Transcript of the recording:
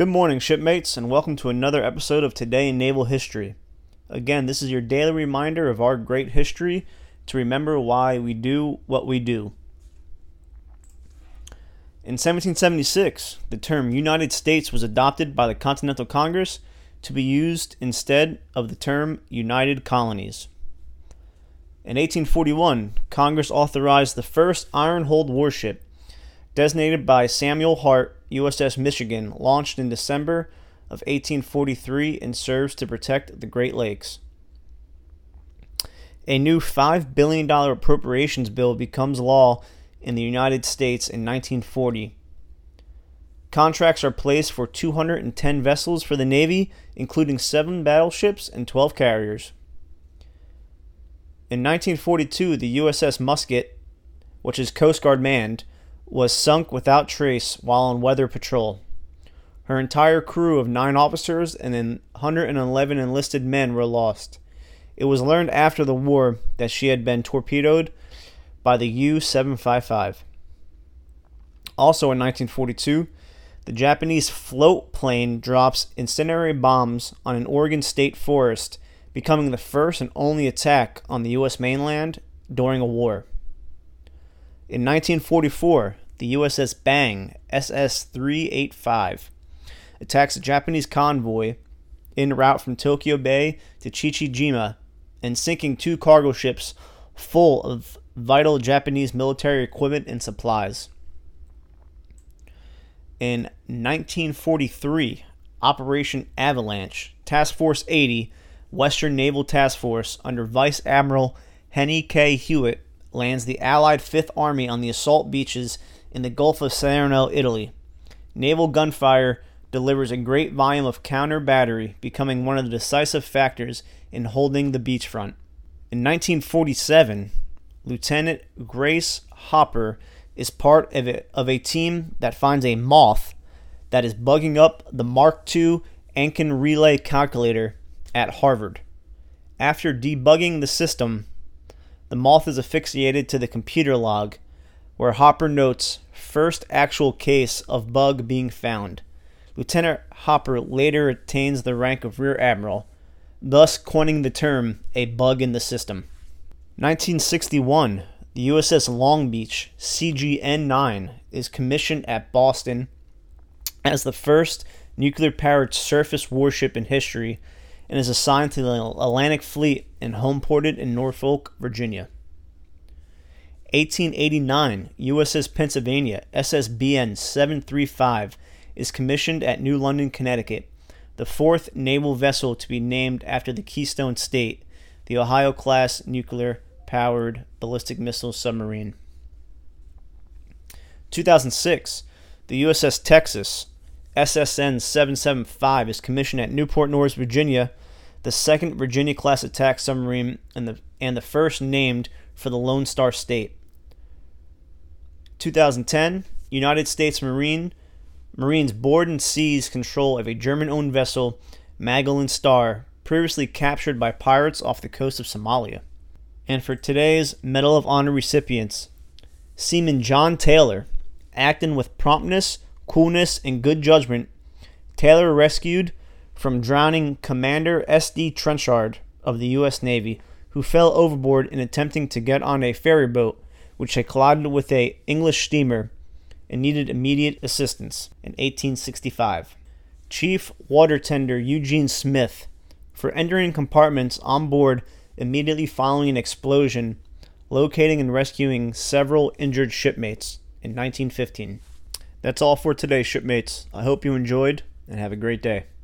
Good morning, shipmates, and welcome to another episode of Today in Naval History. Again, this is your daily reminder of our great history to remember why we do what we do. In 1776, the term United States was adopted by the Continental Congress to be used instead of the term United Colonies. In 1841, Congress authorized the first iron hulled warship, designated by Samuel Hartt, USS Michigan, launched in December of 1843 and serves to protect the Great Lakes. A new $5 billion appropriations bill becomes law in the United States in 1940. Contracts are placed for 210 vessels for the Navy, including seven battleships and 12 carriers. In 1942, the USS Muskeget, which is Coast Guard manned, was sunk without trace while on weather patrol. Her entire crew of nine officers and 111 enlisted men were lost. It was learned after the war that she had been torpedoed by the U 755. Also in 1942, the Japanese float plane drops incendiary bombs on an Oregon state forest becoming the first and only attack on the U.S. mainland during a war. In 1944, the USS Bang SS 385 attacks a Japanese convoy en route from Tokyo Bay to Chichijima and sinking two cargo ships full of vital Japanese military equipment and supplies. In 1943, Operation Avalanche, Task Force 80 Western Naval Task Force under Vice Admiral Henry K. Hewitt lands the Allied Fifth Army on the assault beaches in the Gulf of Salerno, Italy. Naval gunfire delivers a great volume of counter battery, becoming one of the decisive factors in holding the beachfront. In 1947, Lieutenant Grace Hopper is part of a, of a team that finds a moth that is bugging up the Mark II Aiken relay calculator at Harvard. After debugging the system, the moth is asphyxiated to the computer log, where Hopper notes first actual case of bug being found. Lieutenant Hopper later attains the rank of Rear Admiral, thus coining the term a bug in the system. 1961, the USS Long Beach CGN 9 is commissioned at Boston as the first nuclear powered surface warship in history and is assigned to the Atlantic Fleet and homeported in Norfolk, Virginia. 1889, USS Pennsylvania, SSBN 735, is commissioned at New London, Connecticut, the fourth naval vessel to be named after the Keystone State, the Ohio class nuclear powered ballistic missile submarine. 2006, the USS Texas, SSN 775 is commissioned at Newport News, Virginia, the second Virginia class attack submarine and the and the first named for the Lone Star State. 2010, United States Marine Marines board and seize control of a German-owned vessel, Magellan Star, previously captured by pirates off the coast of Somalia. And for today's Medal of Honor recipients, Seaman John Taylor, acting with promptness, coolness, and good judgment, Taylor rescued from drowning Commander S.D. Trenchard of the U.S. Navy, who fell overboard in attempting to get on a ferry boat which had collided with a English steamer and needed immediate assistance in 1865. Chief Water Tender Eugene Smith for entering compartments on board immediately following an explosion, locating and rescuing several injured shipmates in 1915. That's all for today, shipmates. I hope you enjoyed and have a great day.